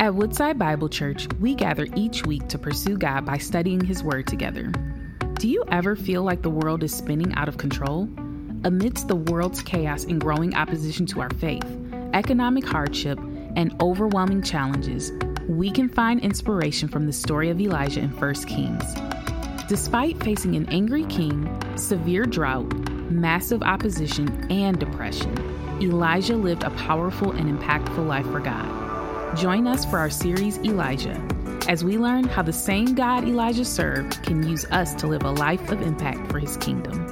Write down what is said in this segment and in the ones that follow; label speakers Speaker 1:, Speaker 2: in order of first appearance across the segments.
Speaker 1: At Woodside Bible Church, we gather each week to pursue God by studying His Word together. Do you ever feel like the world is spinning out of control? Amidst the world's chaos and growing opposition to our faith, economic hardship, and overwhelming challenges, we can find inspiration from the story of Elijah in 1 Kings. Despite facing an angry king, severe drought, massive opposition, and depression, Elijah lived a powerful and impactful life for God. Join us for our series Elijah as we learn how the same God Elijah served can use us to live a life of impact for his kingdom.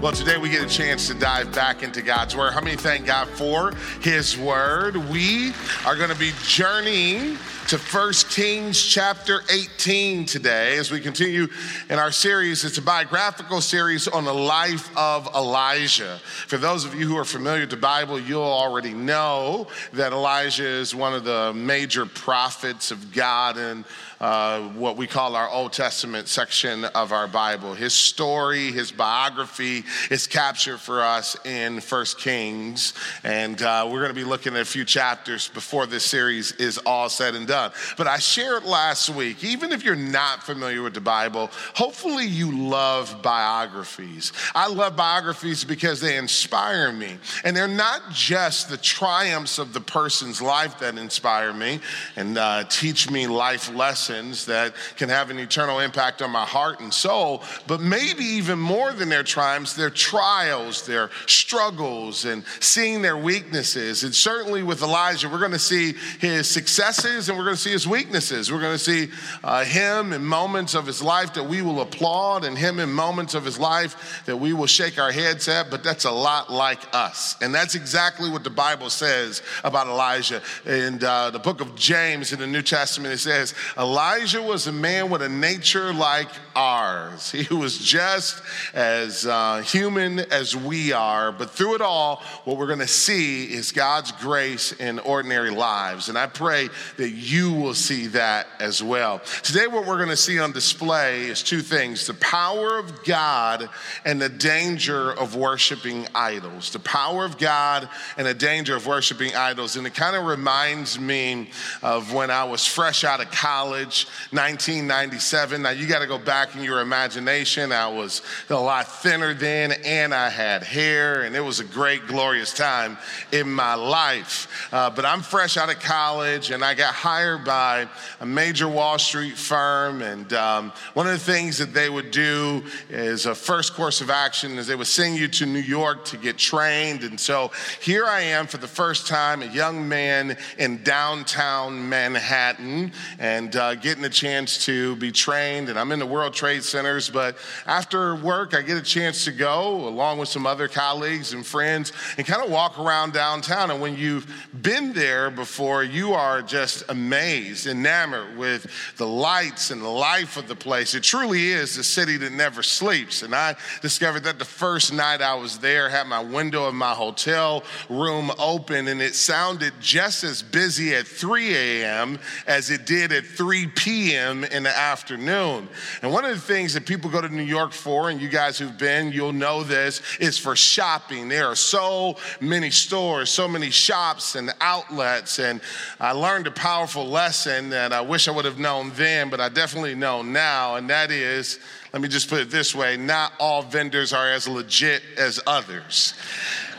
Speaker 2: Well, today we get a chance to dive back into God's Word. How many thank God for His Word? We are going to be journeying to 1 Kings chapter 18 today as we continue in our series. It's a biographical series on the life of Elijah. For those of you who are familiar with the Bible, you'll already know that Elijah is one of the major prophets of God and uh, what we call our Old Testament section of our Bible. His story, his biography is captured for us in First Kings. And uh, we're going to be looking at a few chapters before this series is all said and done. But I shared last week, even if you're not familiar with the Bible, hopefully you love biographies. I love biographies because they inspire me. And they're not just the triumphs of the person's life that inspire me and uh, teach me life lessons lessons that can have an eternal impact on my heart and soul, but maybe even more than their triumphs, their trials, their struggles, and seeing their weaknesses. And certainly with Elijah, we're going to see his successes and we're going to see his weaknesses. We're going to see uh, him in moments of his life that we will applaud, and him in moments of his life that we will shake our heads at, but that's a lot like us. And that's exactly what the Bible says about Elijah. In uh, the book of James in the New Testament, it says, Elijah Elijah was a man with a nature like ours. He was just as uh, human as we are, but through it all, what we're going to see is God's grace in ordinary lives. And I pray that you will see that as well. Today, what we're going to see on display is two things the power of God and the danger of worshiping idols. The power of God and the danger of worshiping idols. And it kind of reminds me of when I was fresh out of college 1997. Now, you got to go back in your imagination. I was a lot thinner then, and I had hair, and it was a great, glorious time in my life. Uh, but I'm fresh out of college, and I got hired by a major Wall Street firm. And um, one of the things that they would do is a first course of action is they would send you to New York to get trained. And so here I am for the first time, a young man in downtown Manhattan, and uh, getting a chance to be trained, and I'm in the World Trade Centers. But after work, I get a chance to go along with some other colleagues and friends and kind of walk around downtown. And when you've been there before, you are just amazed, enamored with the lights and the life of the place. It truly is a city that never sleeps. And I discovered that the first night I was there, had my window of my hotel room open, and it sounded just as busy at 3 a.m. as it did at 3 p.m. in the afternoon. And one of the things that people go to New York for, and you guys who've been, you'll know this, is for shopping. There are so many stores, so many shops and outlets. And I learned a powerful lesson that I wish I would have known then, but I definitely know now, and that is let me just put it this way not all vendors are as legit as others.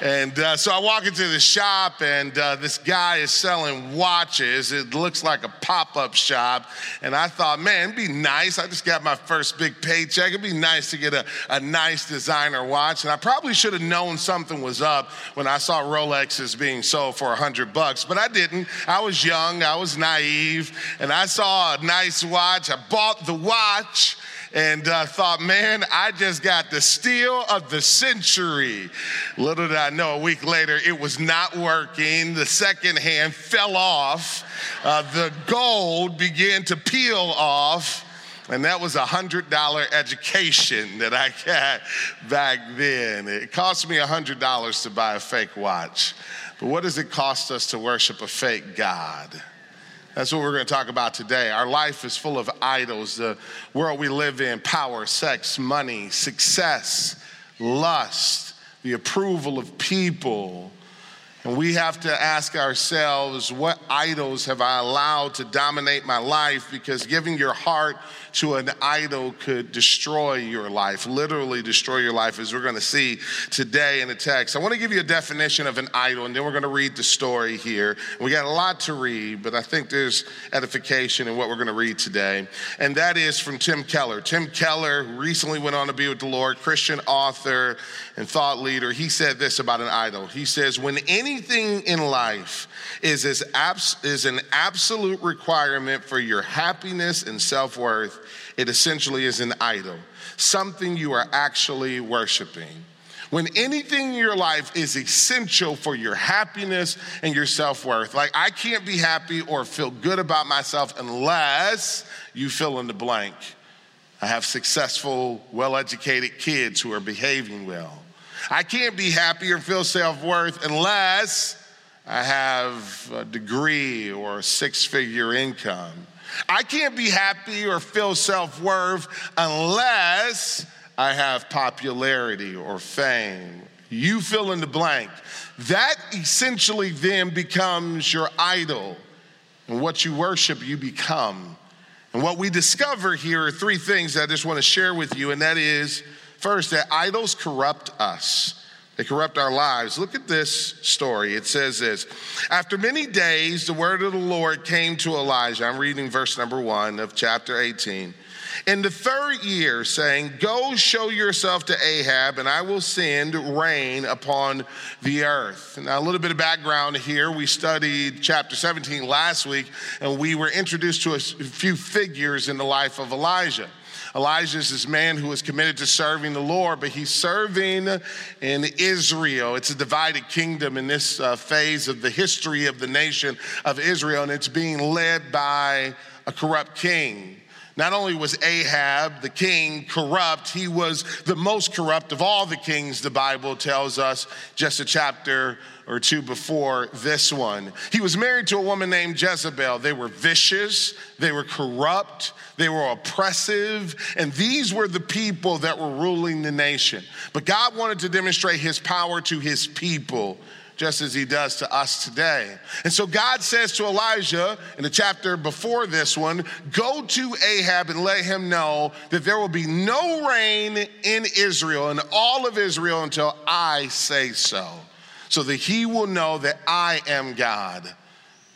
Speaker 2: And uh, so I walk into the shop, and uh, this guy is selling watches. It looks like a pop up shop. And I thought, man, it'd be nice. I just got my first big paycheck. It'd be nice to get a, a nice designer watch. And I probably should have known something was up when I saw Rolexes being sold for 100 bucks, but I didn't. I was young, I was naive, and I saw a nice watch. I bought the watch and uh, thought, man, I just got the steal of the century. Little did I know, a week later, it was not working. The second hand fell off. Uh, the gold began to peel off. And that was a $100 education that I got back then. It cost me $100 to buy a fake watch. But what does it cost us to worship a fake God? That's what we're going to talk about today. Our life is full of idols. The world we live in power, sex, money, success, lust, the approval of people. And we have to ask ourselves, what idols have I allowed to dominate my life? Because giving your heart to an idol could destroy your life, literally destroy your life, as we're going to see today in the text. I want to give you a definition of an idol, and then we're going to read the story here. We got a lot to read, but I think there's edification in what we're going to read today. And that is from Tim Keller. Tim Keller recently went on to be with the Lord, Christian author and thought leader. He said this about an idol. He says, When anything in life is, as abs- is an absolute requirement for your happiness and self worth, it essentially is an idol, something you are actually worshiping. When anything in your life is essential for your happiness and your self worth, like I can't be happy or feel good about myself unless you fill in the blank. I have successful, well educated kids who are behaving well. I can't be happy or feel self worth unless I have a degree or a six figure income. I can't be happy or feel self worth unless I have popularity or fame. You fill in the blank. That essentially then becomes your idol. And what you worship, you become. And what we discover here are three things that I just want to share with you, and that is first, that idols corrupt us. They corrupt our lives. Look at this story. It says this After many days, the word of the Lord came to Elijah. I'm reading verse number one of chapter 18. In the third year, saying, Go show yourself to Ahab, and I will send rain upon the earth. Now, a little bit of background here. We studied chapter 17 last week, and we were introduced to a few figures in the life of Elijah. Elijah is this man who is committed to serving the Lord, but he's serving in Israel. It's a divided kingdom in this uh, phase of the history of the nation of Israel, and it's being led by a corrupt king. Not only was Ahab, the king, corrupt, he was the most corrupt of all the kings, the Bible tells us just a chapter or two before this one. He was married to a woman named Jezebel. They were vicious, they were corrupt, they were oppressive, and these were the people that were ruling the nation. But God wanted to demonstrate his power to his people just as he does to us today. And so God says to Elijah in the chapter before this one go to Ahab and let him know that there will be no rain in Israel, in all of Israel, until I say so, so that he will know that I am God.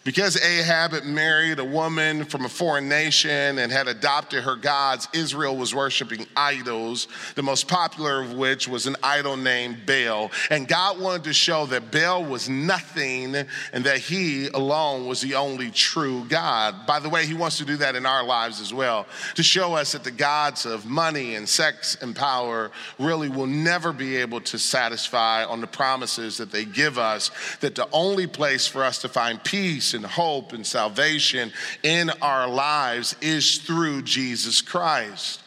Speaker 2: Because Ahab had married a woman from a foreign nation and had adopted her gods, Israel was worshiping idols, the most popular of which was an idol named Baal. And God wanted to show that Baal was nothing and that he alone was the only true God. By the way, he wants to do that in our lives as well, to show us that the gods of money and sex and power really will never be able to satisfy on the promises that they give us, that the only place for us to find peace and hope and salvation in our lives is through Jesus Christ.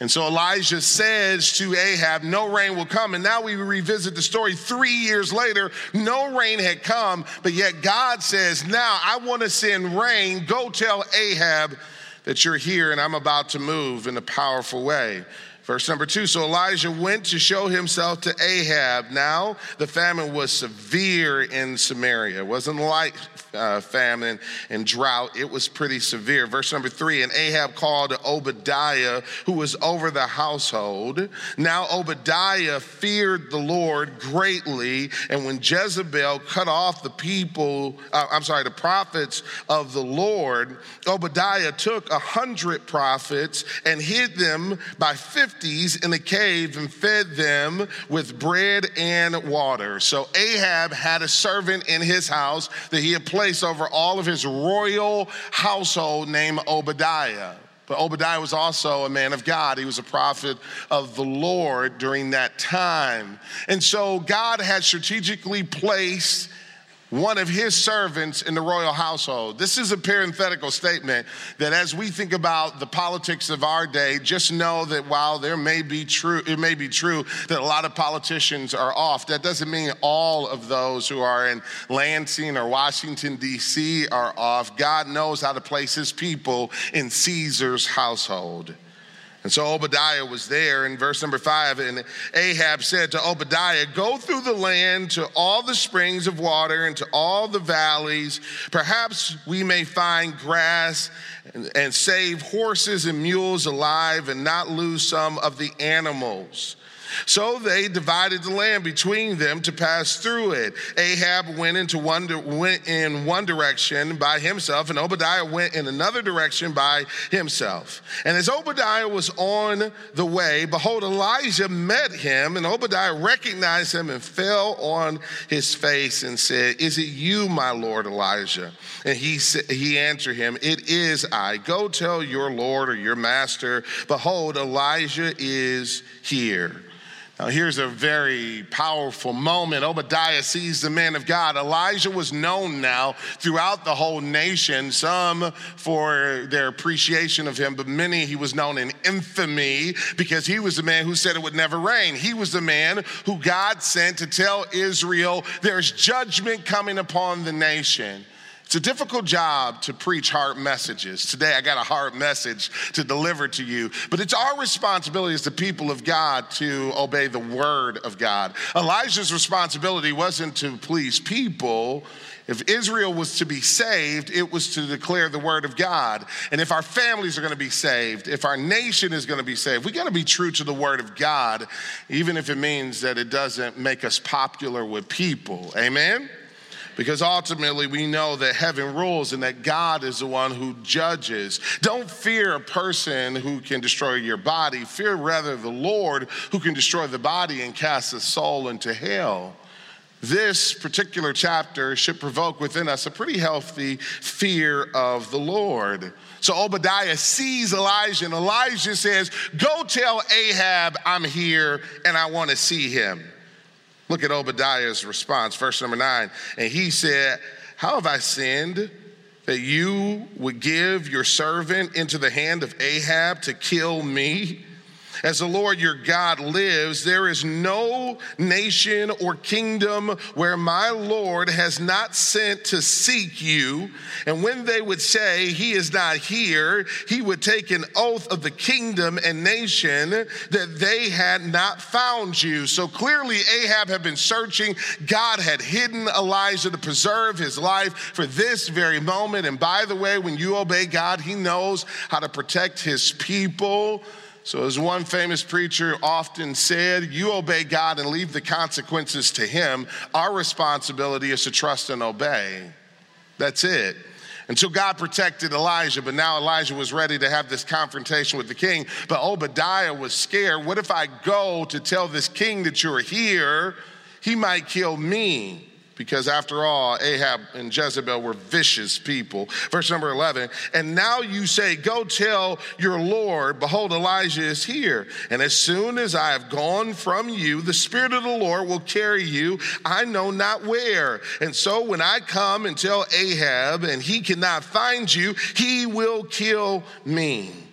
Speaker 2: And so Elijah says to Ahab, No rain will come. And now we revisit the story three years later. No rain had come, but yet God says, Now I want to send rain. Go tell Ahab that you're here and I'm about to move in a powerful way. Verse number two So Elijah went to show himself to Ahab. Now the famine was severe in Samaria. It wasn't like uh, famine and drought, it was pretty severe. Verse number three And Ahab called Obadiah, who was over the household. Now Obadiah feared the Lord greatly. And when Jezebel cut off the people, uh, I'm sorry, the prophets of the Lord, Obadiah took a hundred prophets and hid them by fifties in a cave and fed them with bread and water. So Ahab had a servant in his house that he had placed over all of his royal household named Obadiah. But Obadiah was also a man of God. He was a prophet of the Lord during that time. And so God had strategically placed one of his servants in the royal household. This is a parenthetical statement that as we think about the politics of our day, just know that while there may be true, it may be true that a lot of politicians are off, that doesn't mean all of those who are in Lansing or Washington, D.C. are off. God knows how to place his people in Caesar's household. And so Obadiah was there in verse number five. And Ahab said to Obadiah, Go through the land to all the springs of water and to all the valleys. Perhaps we may find grass and, and save horses and mules alive and not lose some of the animals. So they divided the land between them to pass through it. Ahab went into one went in one direction by himself, and Obadiah went in another direction by himself. And as Obadiah was on the way, behold, Elijah met him, and Obadiah recognized him and fell on his face and said, "Is it you, my lord Elijah?" And he he answered him, "It is I. Go tell your lord or your master, behold, Elijah is here." Now, here's a very powerful moment. Obadiah sees the man of God. Elijah was known now throughout the whole nation, some for their appreciation of him, but many he was known in infamy because he was the man who said it would never rain. He was the man who God sent to tell Israel there's judgment coming upon the nation. It's a difficult job to preach hard messages. Today, I got a hard message to deliver to you, but it's our responsibility as the people of God to obey the word of God. Elijah's responsibility wasn't to please people. If Israel was to be saved, it was to declare the word of God. And if our families are going to be saved, if our nation is going to be saved, we got to be true to the word of God, even if it means that it doesn't make us popular with people. Amen? Because ultimately we know that heaven rules and that God is the one who judges. Don't fear a person who can destroy your body, fear rather the Lord who can destroy the body and cast the soul into hell. This particular chapter should provoke within us a pretty healthy fear of the Lord. So Obadiah sees Elijah, and Elijah says, Go tell Ahab I'm here and I want to see him. Look at Obadiah's response, verse number nine. And he said, How have I sinned that you would give your servant into the hand of Ahab to kill me? As the Lord your God lives, there is no nation or kingdom where my Lord has not sent to seek you. And when they would say, He is not here, he would take an oath of the kingdom and nation that they had not found you. So clearly, Ahab had been searching. God had hidden Elijah to preserve his life for this very moment. And by the way, when you obey God, he knows how to protect his people. So, as one famous preacher often said, you obey God and leave the consequences to Him. Our responsibility is to trust and obey. That's it. And so God protected Elijah, but now Elijah was ready to have this confrontation with the king. But Obadiah was scared. What if I go to tell this king that you're here? He might kill me because after all, Ahab and Jezebel were vicious people. Verse number 11, and now you say, Go tell your Lord, behold, Elijah is here. And as soon as I have gone from you, the Spirit of the Lord will carry you, I know not where. And so when I come and tell Ahab, and he cannot find you, he will kill me.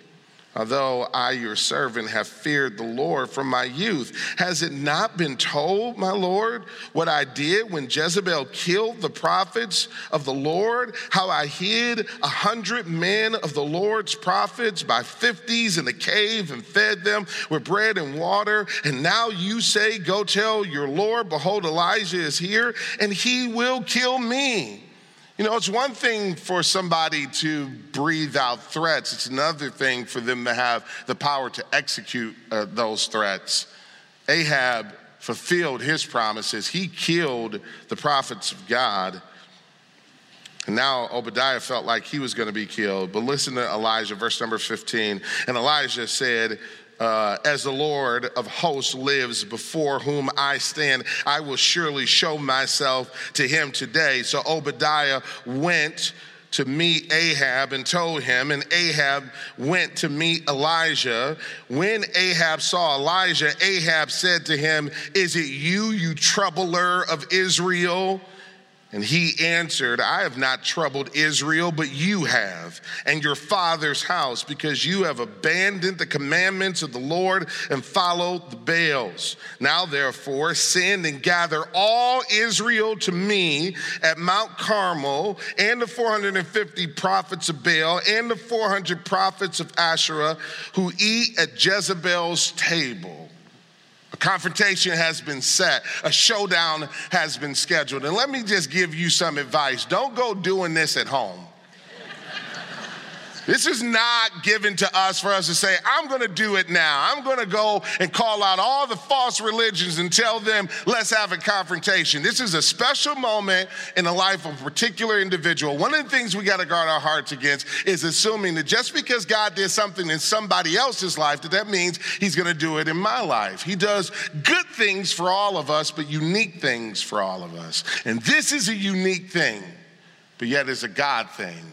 Speaker 2: Although I, your servant, have feared the Lord from my youth, has it not been told, my Lord, what I did when Jezebel killed the prophets of the Lord? How I hid a hundred men of the Lord's prophets by fifties in a cave and fed them with bread and water? And now you say, Go tell your Lord, behold, Elijah is here, and he will kill me. You know, it's one thing for somebody to breathe out threats, it's another thing for them to have the power to execute uh, those threats. Ahab fulfilled his promises, he killed the prophets of God. And now Obadiah felt like he was going to be killed. But listen to Elijah, verse number 15. And Elijah said, uh, as the Lord of hosts lives before whom I stand, I will surely show myself to him today. So Obadiah went to meet Ahab and told him, and Ahab went to meet Elijah. When Ahab saw Elijah, Ahab said to him, Is it you, you troubler of Israel? And he answered, I have not troubled Israel, but you have, and your father's house, because you have abandoned the commandments of the Lord and followed the Baals. Now, therefore, send and gather all Israel to me at Mount Carmel, and the 450 prophets of Baal, and the 400 prophets of Asherah who eat at Jezebel's table confrontation has been set, a showdown has been scheduled. And let me just give you some advice don't go doing this at home. This is not given to us for us to say, I'm going to do it now. I'm going to go and call out all the false religions and tell them, let's have a confrontation. This is a special moment in the life of a particular individual. One of the things we got to guard our hearts against is assuming that just because God did something in somebody else's life, that that means he's going to do it in my life. He does good things for all of us, but unique things for all of us. And this is a unique thing, but yet it's a God thing.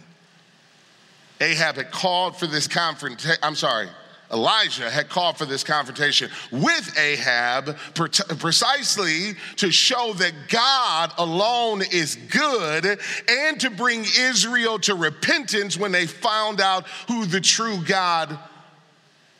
Speaker 2: Ahab had called for this confrontation. I'm sorry, Elijah had called for this confrontation with Ahab precisely to show that God alone is good and to bring Israel to repentance when they found out who the true God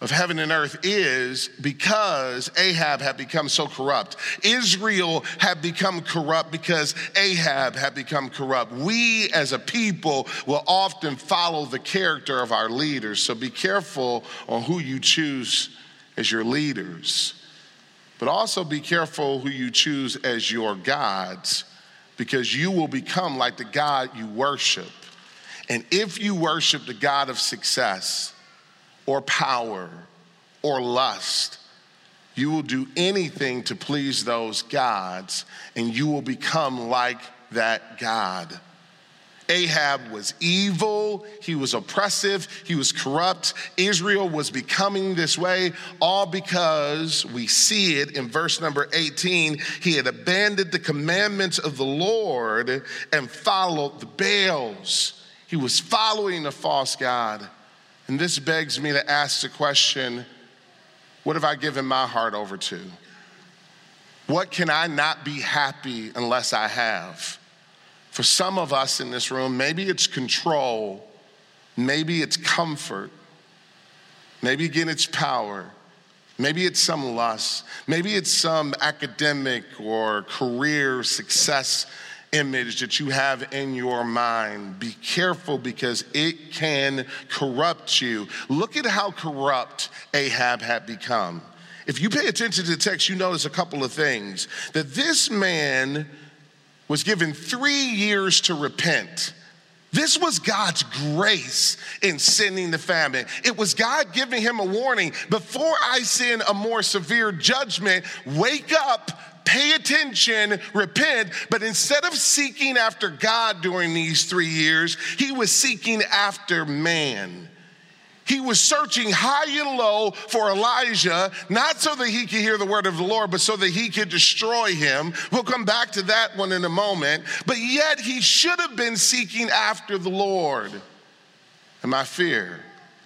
Speaker 2: of heaven and earth is because Ahab had become so corrupt. Israel had become corrupt because Ahab had become corrupt. We as a people will often follow the character of our leaders, so be careful on who you choose as your leaders. But also be careful who you choose as your gods because you will become like the God you worship. And if you worship the God of success, or power or lust. You will do anything to please those gods, and you will become like that God. Ahab was evil, he was oppressive, he was corrupt. Israel was becoming this way, all because we see it in verse number 18. He had abandoned the commandments of the Lord and followed the Baals. He was following a false God. And this begs me to ask the question what have I given my heart over to? What can I not be happy unless I have? For some of us in this room, maybe it's control, maybe it's comfort, maybe again it's power, maybe it's some lust, maybe it's some academic or career success image that you have in your mind. Be careful because it can corrupt you. Look at how corrupt Ahab had become. If you pay attention to the text, you notice a couple of things. That this man was given three years to repent. This was God's grace in sending the famine. It was God giving him a warning before I send a more severe judgment, wake up, pay attention, repent. But instead of seeking after God during these three years, he was seeking after man. He was searching high and low for Elijah, not so that he could hear the word of the Lord, but so that he could destroy him. We'll come back to that one in a moment. But yet he should have been seeking after the Lord. And my fear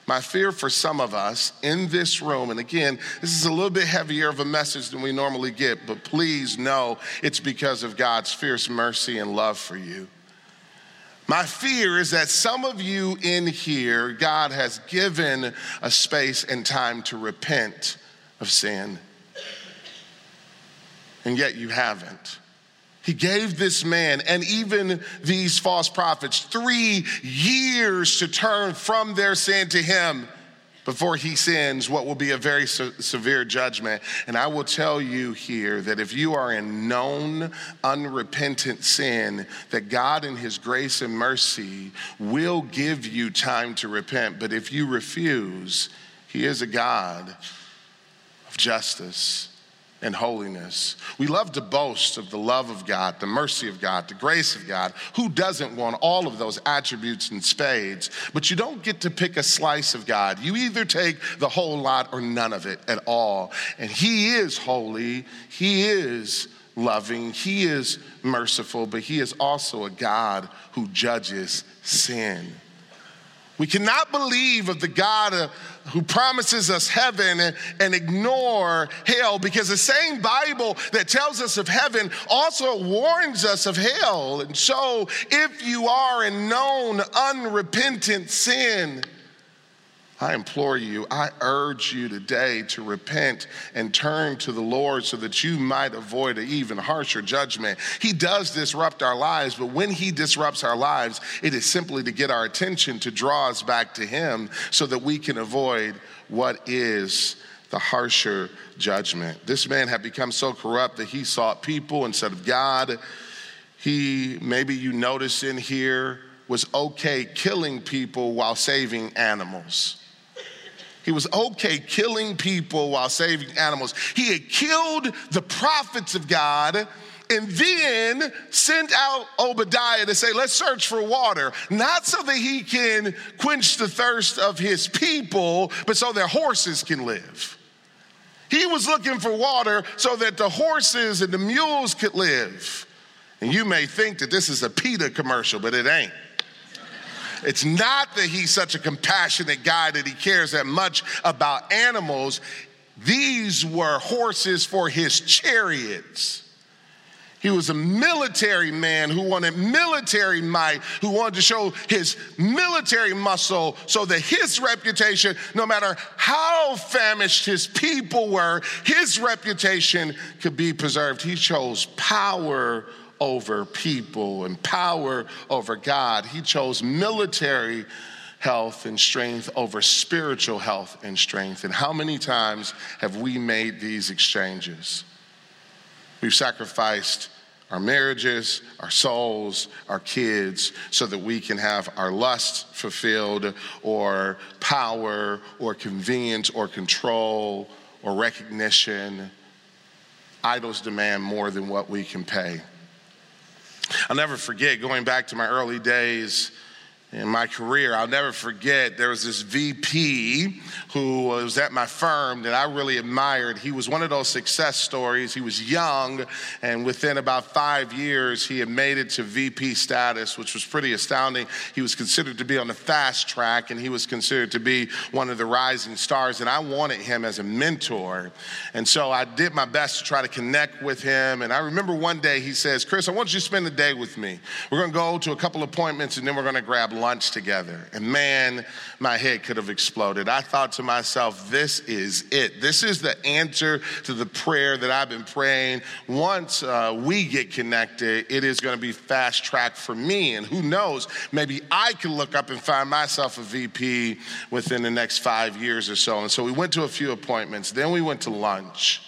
Speaker 2: my fear for some of us in this room, and again, this is a little bit heavier of a message than we normally get, but please know it's because of God's fierce mercy and love for you. My fear is that some of you in here, God has given a space and time to repent of sin, and yet you haven't. He gave this man and even these false prophets three years to turn from their sin to him before he sends what will be a very se- severe judgment. And I will tell you here that if you are in known unrepentant sin, that God in his grace and mercy will give you time to repent. But if you refuse, he is a God of justice and holiness. We love to boast of the love of God, the mercy of God, the grace of God. Who doesn't want all of those attributes in spades? But you don't get to pick a slice of God. You either take the whole lot or none of it at all. And He is holy, He is loving, He is merciful, but He is also a God who judges sin. We cannot believe of the God who promises us heaven and, ignore hell because the same Bible that tells us of heaven also warns us of hell. And so, if you are in known unrepentant sin, I implore you, I urge you today to repent and turn to the Lord so that you might avoid an even harsher judgment. He does disrupt our lives, but when He disrupts our lives, it is simply to get our attention, to draw us back to Him so that we can avoid what is the harsher judgment. This man had become so corrupt that he sought people instead of God. He, maybe you notice in here, was okay killing people while saving animals. He was okay killing people while saving animals. He had killed the prophets of God and then sent out Obadiah to say, Let's search for water, not so that he can quench the thirst of his people, but so their horses can live. He was looking for water so that the horses and the mules could live. And you may think that this is a PETA commercial, but it ain't. It's not that he's such a compassionate guy that he cares that much about animals. These were horses for his chariots. He was a military man who wanted military might, who wanted to show his military muscle so that his reputation, no matter how famished his people were, his reputation could be preserved. He chose power over people and power over God. He chose military health and strength over spiritual health and strength. And how many times have we made these exchanges? We've sacrificed our marriages, our souls, our kids, so that we can have our lust fulfilled, or power, or convenience, or control, or recognition. Idols demand more than what we can pay. I'll never forget going back to my early days in my career, I'll never forget there was this VP who was at my firm that I really admired. He was one of those success stories. He was young, and within about five years, he had made it to VP status, which was pretty astounding. He was considered to be on the fast track, and he was considered to be one of the rising stars. And I wanted him as a mentor. And so I did my best to try to connect with him. And I remember one day he says, Chris, I want you to spend the day with me. We're to go to a couple appointments, and then we're to grab lunch together. And man, my head could have exploded. I thought to myself, this is it. This is the answer to the prayer that I've been praying. Once uh, we get connected, it is going to be fast track for me. And who knows, maybe I can look up and find myself a VP within the next five years or so. And so we went to a few appointments. Then we went to lunch.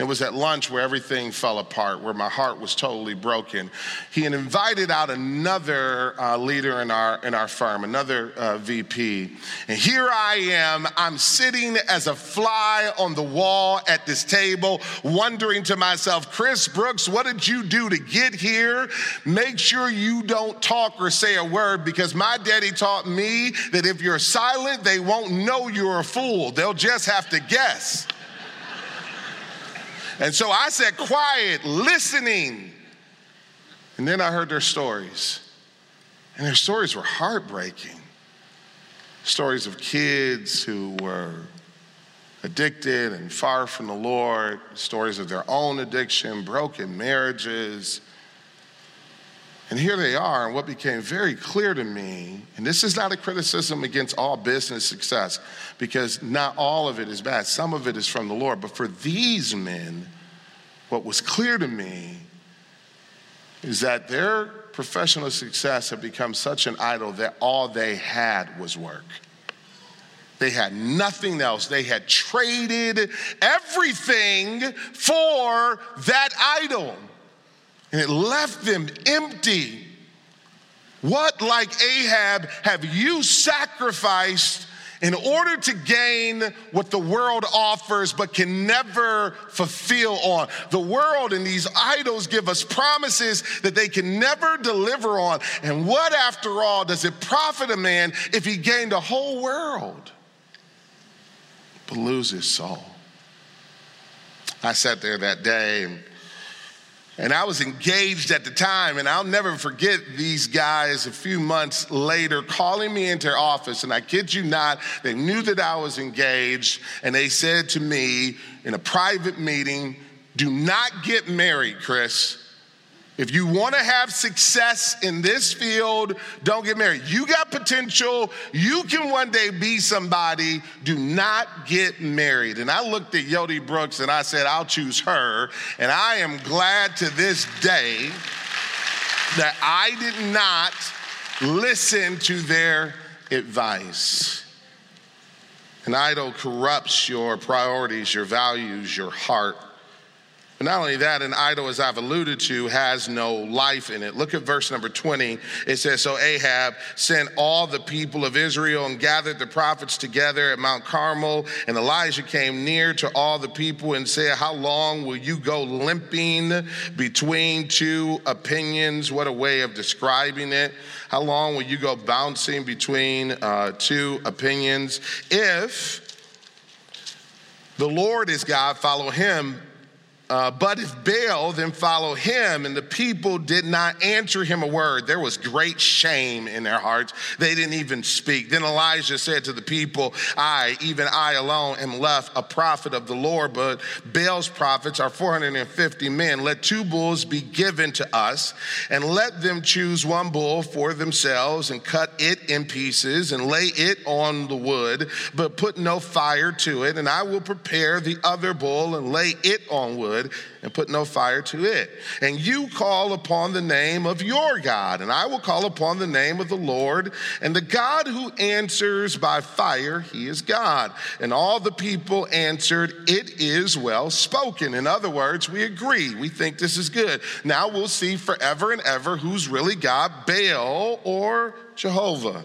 Speaker 2: It was at lunch where everything fell apart, where my heart was totally broken. He had invited out another uh, leader in our, in our firm, another uh, VP. And here I am, I'm sitting as a fly on the wall at this table, wondering to myself, Chris Brooks, what did you do to get here? Make sure you don't talk or say a word because my daddy taught me that if you're silent, they won't know you're a fool. They'll just have to guess. And so I said, quiet, listening. And then I heard their stories. And their stories were heartbreaking. Stories of kids who were addicted and far from the Lord, stories of their own addiction, broken marriages. And here they are, and what became very clear to me, and this is not a criticism against all business success, because not all of it is bad. Some of it is from the Lord. But for these men, what was clear to me is that their professional success had become such an idol that all they had was work. They had nothing else. They had traded everything for that idol and it left them empty. What, like Ahab, have you sacrificed in order to gain what the world offers but can never fulfill on? The world and these idols give us promises that they can never deliver on. And what, after all, does it profit a man if he gained the whole world but lose his soul? I sat there that day and And I was engaged at the time, and I'll never forget these guys a few months later calling me into their office. And I kid you not, they knew that I was engaged, and they said to me in a private meeting, Do not get married, Chris. If you want to have success in this field, don't get married. You got potential. You can one day be somebody. Do not get married. And I looked at Yodi Brooks and I said, I'll choose her. And I am glad to this day that I did not listen to their advice. An idol corrupts your priorities, your values, your heart. But not only that, an idol, as I've alluded to, has no life in it. Look at verse number 20. It says, So Ahab sent all the people of Israel and gathered the prophets together at Mount Carmel. And Elijah came near to all the people and said, How long will you go limping between two opinions? What a way of describing it. How long will you go bouncing between uh, two opinions? If the Lord is God, follow him uh, but if Baal, then follow him. And the people did not answer him a word. There was great shame in their hearts. They didn't even speak. Then Elijah said to the people, I, even I alone, am left a prophet of the Lord, but Baal's prophets are 450 men. Let two bulls be given to us, and let them choose one bull for themselves and cut it in pieces and lay it on the wood, but put no fire to it. And I will prepare the other bull and lay it on wood wood and put no fire to it. And you call upon the name of your God, and I will call upon the name of the Lord. And the God who answers by fire, he is God. And all the people answered, It is well spoken. In other words, we agree. We think this is good. Now we'll see forever and ever who's really God, Baal or Jehovah.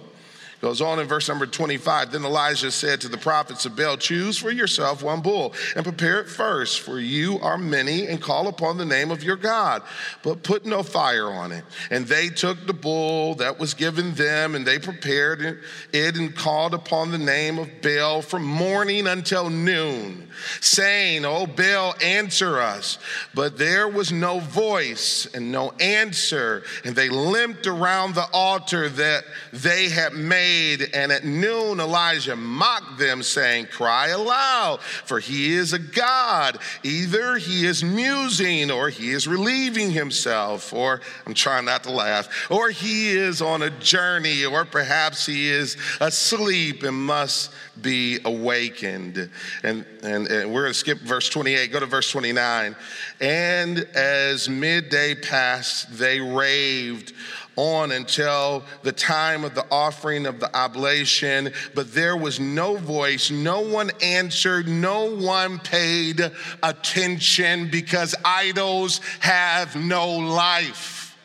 Speaker 2: Goes on in verse number 25. Then Elijah said to the prophets of Baal, Choose for yourself one bull and prepare it first, for you are many, and call upon the name of your God, but put no fire on it. And they took the bull that was given them, and they prepared it and called upon the name of Baal from morning until noon, saying, O Baal, answer us. But there was no voice and no answer, and they limped around the altar that they had made And at noon, Elijah mocked them, saying, Cry aloud, for he is a God. Either he is musing, or he is relieving himself, or I'm trying not to laugh, or he is on a journey, or perhaps he is asleep and must be awakened. And, and, and we're going to skip verse 28, go to verse 29. And as midday passed, they raved on until the time of the offering of the oblation, but there was no voice, no one answered, no one paid attention because idols have no life.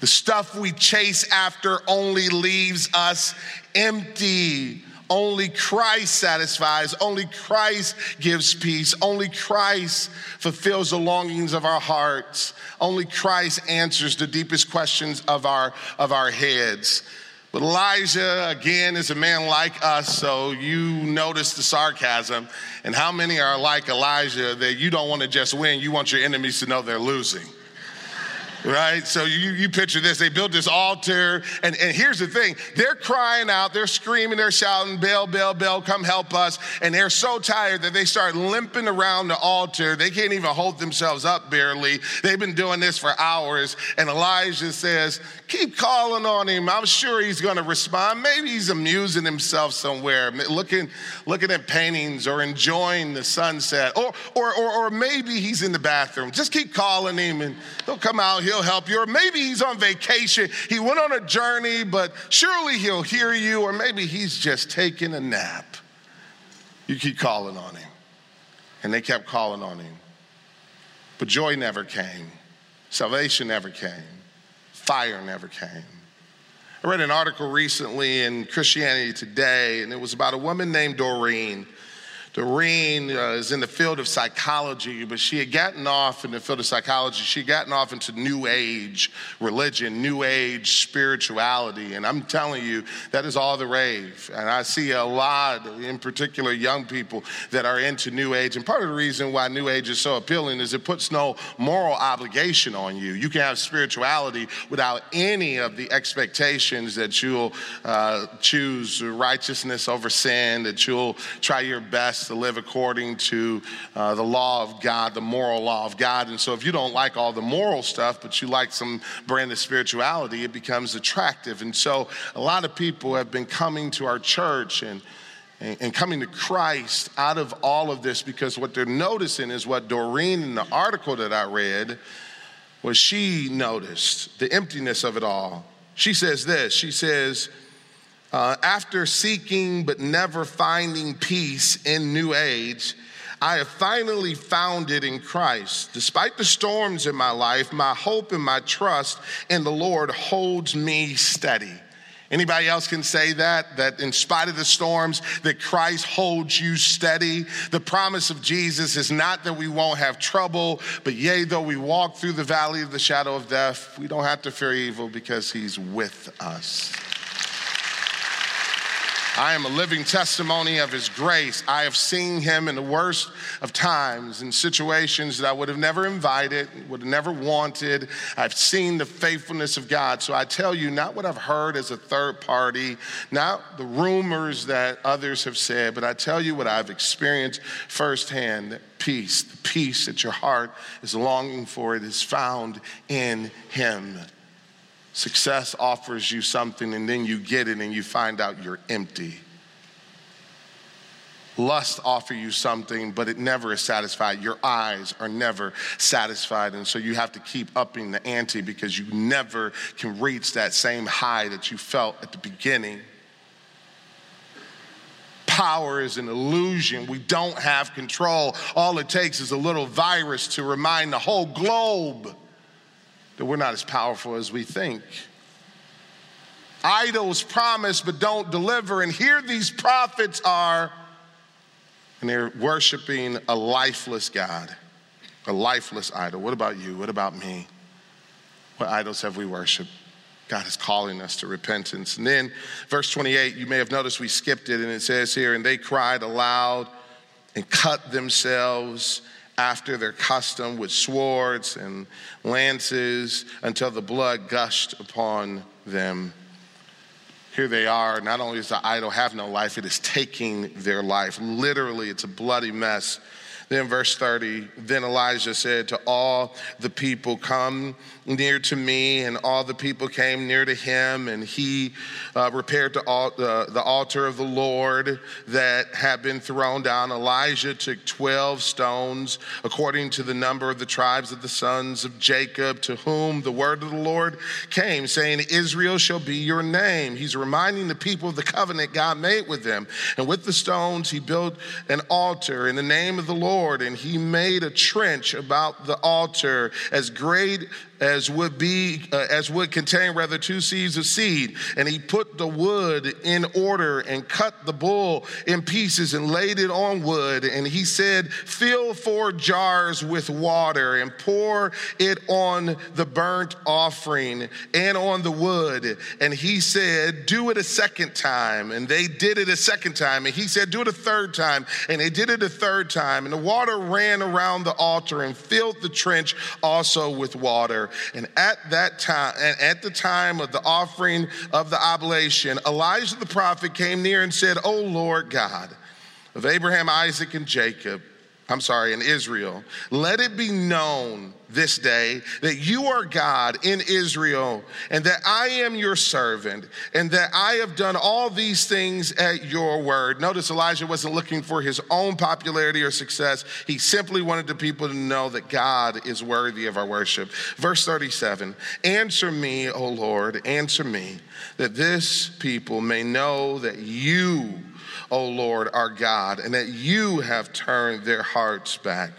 Speaker 2: The stuff we chase after only leaves us empty. Only Christ satisfies. Only Christ gives peace. Only Christ fulfills the longings of our hearts. Only Christ answers the deepest questions of our, of our heads. But Elijah, again, is a man like us, so you notice the sarcasm. And how many are like Elijah that you don't want to just win, you want your enemies to know they're losing? Right? So you, you picture this. They built this altar, and, and here's the thing they're crying out, they're screaming, they're shouting, Baal, Baal, Baal, come help us. And they're so tired that they start limping around the altar. They can't even hold themselves up barely. They've been doing this for hours. And Elijah says, Keep calling on him. I'm sure he's going to respond. Maybe he's amusing himself somewhere, looking, looking at paintings or enjoying the sunset. Or, or, or, or maybe he's in the bathroom. Just keep calling him, and he'll come out he'll help you. Or maybe he's on vacation. He went on a journey, but surely he'll hear you. Or maybe he's just taking a nap. You keep calling on him. And they kept calling on him. But joy never came, salvation never came, fire never came. I read an article recently in Christianity Today, and it was about a woman named Doreen. Doreen uh, is in the field of psychology, but she had gotten off in the field of psychology. She had gotten off into New Age religion, New Age spirituality. And I'm telling you, that is all the rave. And I see a lot, in particular, young people that are into New Age. And part of the reason why New Age is so appealing is it puts no moral obligation on you. You can have spirituality without any of the expectations that you'll uh, choose righteousness over sin, that you'll try your best to live according to uh, the law of God, the moral law of God. And so if you don't like all the moral stuff, but you like some brand of spirituality, it becomes attractive. And so a lot of people have been coming to our church and and coming to Christ out of all of this because what they're noticing is what Doreen in the article that I read was she noticed the emptiness of it all. She says this she says, uh, after seeking but never finding peace in New Age, I have finally found it in Christ. Despite the storms in my life, my hope and my trust in the Lord holds me steady. Anybody else can say that? That in spite of the storms, that Christ holds you steady. The promise of Jesus is not that we won't have trouble, but yea, though we walk through the valley of the shadow of death, we don't have to fear evil because he's with us. I am a living testimony of his grace. I have seen him in the worst of times, in situations that I would have never invited, would have never wanted. I've seen the faithfulness of God. So I tell you, not what I've heard as a third party, not the rumors that others have said, but I tell you what I've experienced firsthand peace, the peace that your heart is longing for, it is found in him. Success offers you something and then you get it and you find out you're empty. Lust offers you something, but it never is satisfied. Your eyes are never satisfied. And so you have to keep upping the ante because you never can reach that same high that you felt at the beginning. Power is an illusion. We don't have control. All it takes is a little virus to remind the whole globe that we're not as powerful as we think. Idols promise but don't deliver, and here these prophets are, and they're worshiping a lifeless God, a lifeless idol. What about you? What about me? What idols have we worshiped? God is calling us to repentance. And then, verse 28, you may have noticed we skipped it, and it says here, and they cried aloud and cut themselves after their custom with swords and lances until the blood gushed upon them. Here they are. Not only does the idol have no life, it is taking their life. Literally, it's a bloody mess. Then, verse 30, then Elijah said to all the people, Come near to me, and all the people came near to him, and he uh, repaired the, uh, the altar of the Lord that had been thrown down. Elijah took 12 stones, according to the number of the tribes of the sons of Jacob, to whom the word of the Lord came, saying, Israel shall be your name. He's reminding the people of the covenant God made with them. And with the stones, he built an altar in the name of the Lord, and he made a trench about the altar as great as would be uh, as would contain rather two seahs of seed. And he put the wood in order and cut the bull in pieces and laid it on wood. And he said fill four jars with water and pour it on the burnt offering and on the wood. And he said do it a second time. And they did it a second time. And he said do it a third time. And they did it a third time. And the water ran around the altar and filled the trench also with water and at that time, and at the time of the offering of the oblation, Elijah the prophet came near and said, O Lord God of Abraham, Isaac, and Jacob, I'm sorry, in Israel. Let it be known this day that you are God in Israel and that I am your servant and that I have done all these things at your word. Notice Elijah wasn't looking for his own popularity or success. He simply wanted the people to know that God is worthy of our worship. Verse 37 Answer me, O Lord, answer me, that this people may know that you O Lord our God, and that you have turned their hearts back.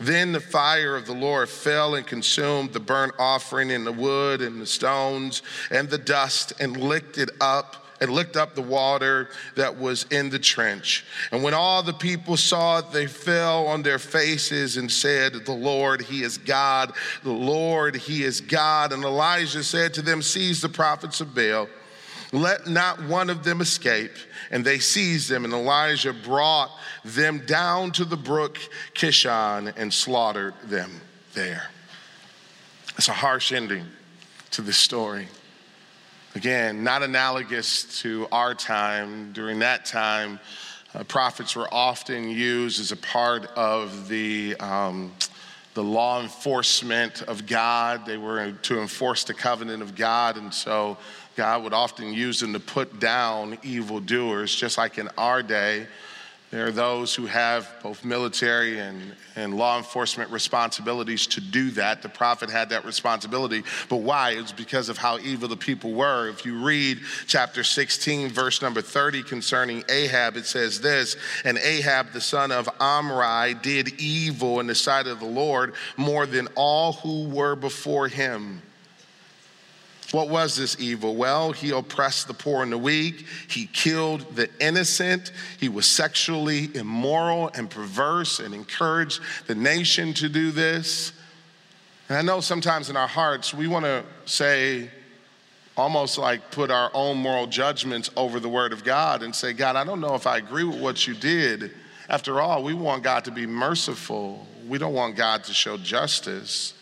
Speaker 2: Then the fire of the Lord fell and consumed the burnt offering and the wood and the stones and the dust and licked it up and licked up the water that was in the trench. And when all the people saw it, they fell on their faces and said, The Lord, He is God. The Lord, He is God. And Elijah said to them, Seize the prophets of Baal. Let not one of them escape. And they seized them, and Elijah brought them down to the brook Kishon and slaughtered them there. It's a harsh ending to this story. Again, not analogous to our time. During that time, uh, prophets were often used as a part of the, um, the law enforcement of God. They were to enforce the covenant of God, and so God would often use them to put down evildoers, just like in our day. There are those who have both military and, and law enforcement responsibilities to do that. The prophet had that responsibility. But why? It's because of how evil the people were. If you read chapter 16, verse number 30 concerning Ahab, it says this And Ahab, the son of Omri, did evil in the sight of the Lord more than all who were before him. What was this evil? Well, he oppressed the poor and the weak. He killed the innocent. He was sexually immoral and perverse and encouraged the nation to do this. And I know sometimes in our hearts we want to say, almost like put our own moral judgments over the word of God and say, God, I don't know if I agree with what you did. After all, we want God to be merciful, we don't want God to show justice.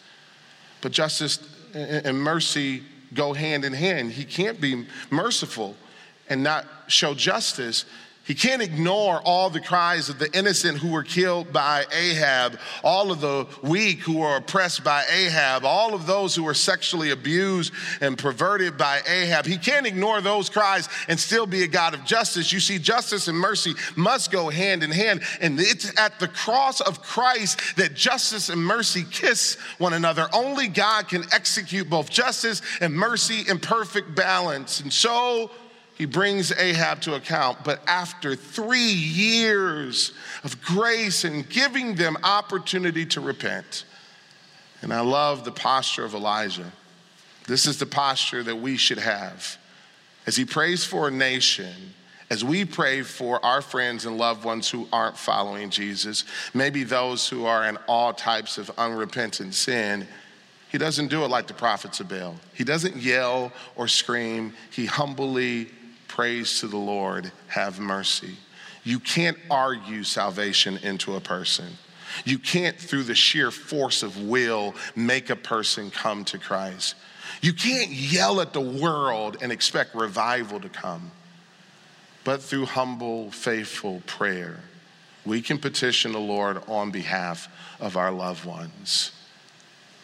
Speaker 2: But justice and mercy go hand in hand. He can't be merciful and not show justice. He can't ignore all the cries of the innocent who were killed by Ahab, all of the weak who were oppressed by Ahab, all of those who were sexually abused and perverted by Ahab. He can't ignore those cries and still be a God of justice. You see, justice and mercy must go hand in hand. And it's at the cross of Christ that justice and mercy kiss one another. Only God can execute both justice and mercy in perfect balance. And so, he brings Ahab to account. But after three years of grace and giving them opportunity to repent, and I love the posture of Elijah. This is the posture that we should have. As he prays for a nation, as we pray for our friends and loved ones who aren't following Jesus, maybe those who are in all types of unrepentant sin, he doesn't do it like the prophets of Baal. He doesn't yell or scream, he humbly prays to the Lord, have mercy. You can't argue salvation into a person. You can't, through the sheer force of will, make a person come to Christ. You can't yell at the world and expect revival to come. But through humble, faithful prayer, we can petition the Lord on behalf of our loved ones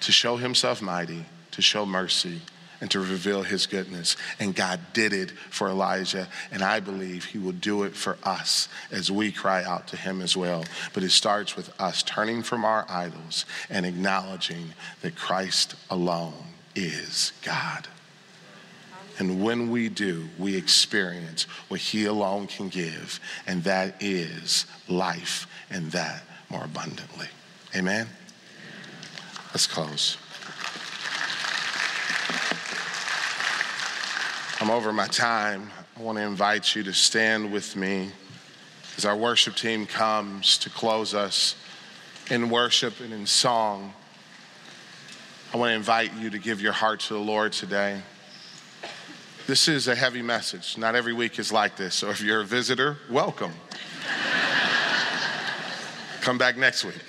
Speaker 2: to show himself mighty, to show mercy, and to reveal his goodness. And God did it for Elijah, and I believe he will do it for us as we cry out to him as well. But it starts with us turning from our idols and acknowledging that Christ alone is God. And when we do, we experience what He alone can give, and that is life, and that more abundantly. Amen? Let's close. I'm over my time. I want to invite you to stand with me as our worship team comes to close us in worship and in song. I want to invite you to give your heart to the Lord today. This is a heavy message. Not every week is like this. So if you're a visitor, welcome. Come back next week.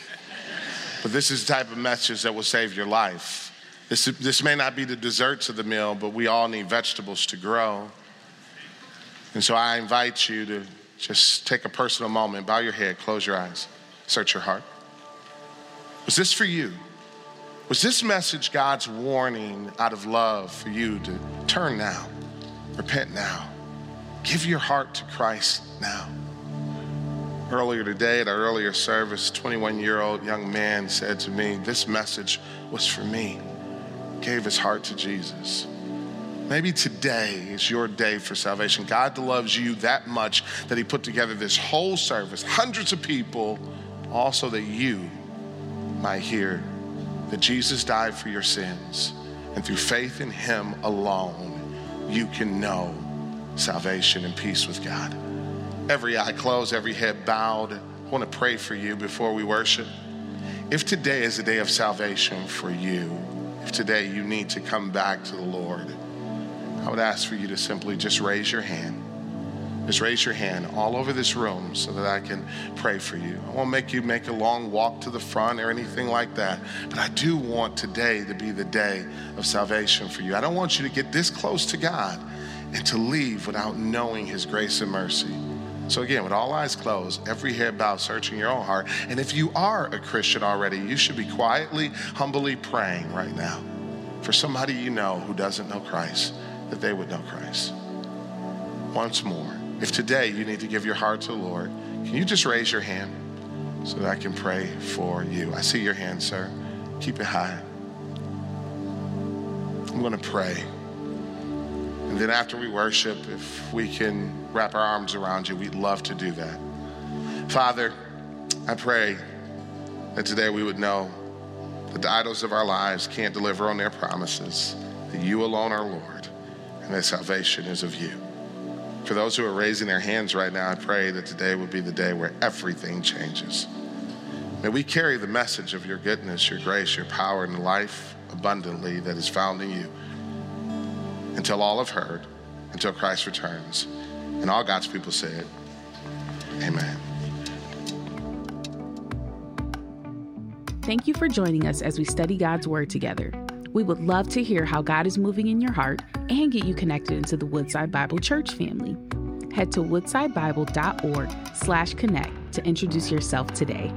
Speaker 2: But this is the type of message that will save your life. This, this may not be the desserts of the meal, but we all need vegetables to grow. And so I invite you to just take a personal moment, bow your head, close your eyes, search your heart. Was this for you? Was this message God's warning out of love for you to turn now, repent now, give your heart to Christ now? Earlier today, at our earlier service, 21 year old young man said to me, This message was for me gave his heart to Jesus. Maybe today is your day for salvation. God loves you that much that he put together this whole service, hundreds of people, also that you might hear that Jesus died for your sins. And through faith in him alone, you can know salvation and peace with God. Every eye closed, every head bowed. I want to pray for you before we worship. If today is a day of salvation for you, if today you need to come back to the Lord, I would ask for you to simply just raise your hand. Just raise your hand all over this room so that I can pray for you. I won't make you make a long walk to the front or anything like that, but I do want today to be the day of salvation for you. I don't want you to get this close to God and to leave without knowing His grace and mercy. So, again, with all eyes closed, every head bowed, searching your own heart. And if you are a Christian already, you should be quietly, humbly praying right now for somebody you know who doesn't know Christ, that they would know Christ. Once more, if today you need to give your heart to the Lord, can you just raise your hand so that I can pray for you? I see your hand, sir. Keep it high. I'm going to pray. And then after we worship, if we can wrap our arms around you, we'd love to do that. Father, I pray that today we would know that the idols of our lives can't deliver on their promises, that you alone are Lord, and that salvation is of you. For those who are raising their hands right now, I pray that today would be the day where everything changes. May we carry the message of your goodness, your grace, your power, and life abundantly that is found in you until all have heard, until Christ returns. And all God's people said, Amen.
Speaker 1: Thank you for joining us as we study God's Word together. We would love to hear how God is moving in your heart and get you connected into the Woodside Bible Church family. Head to woodsidebible.org slash connect to introduce yourself today.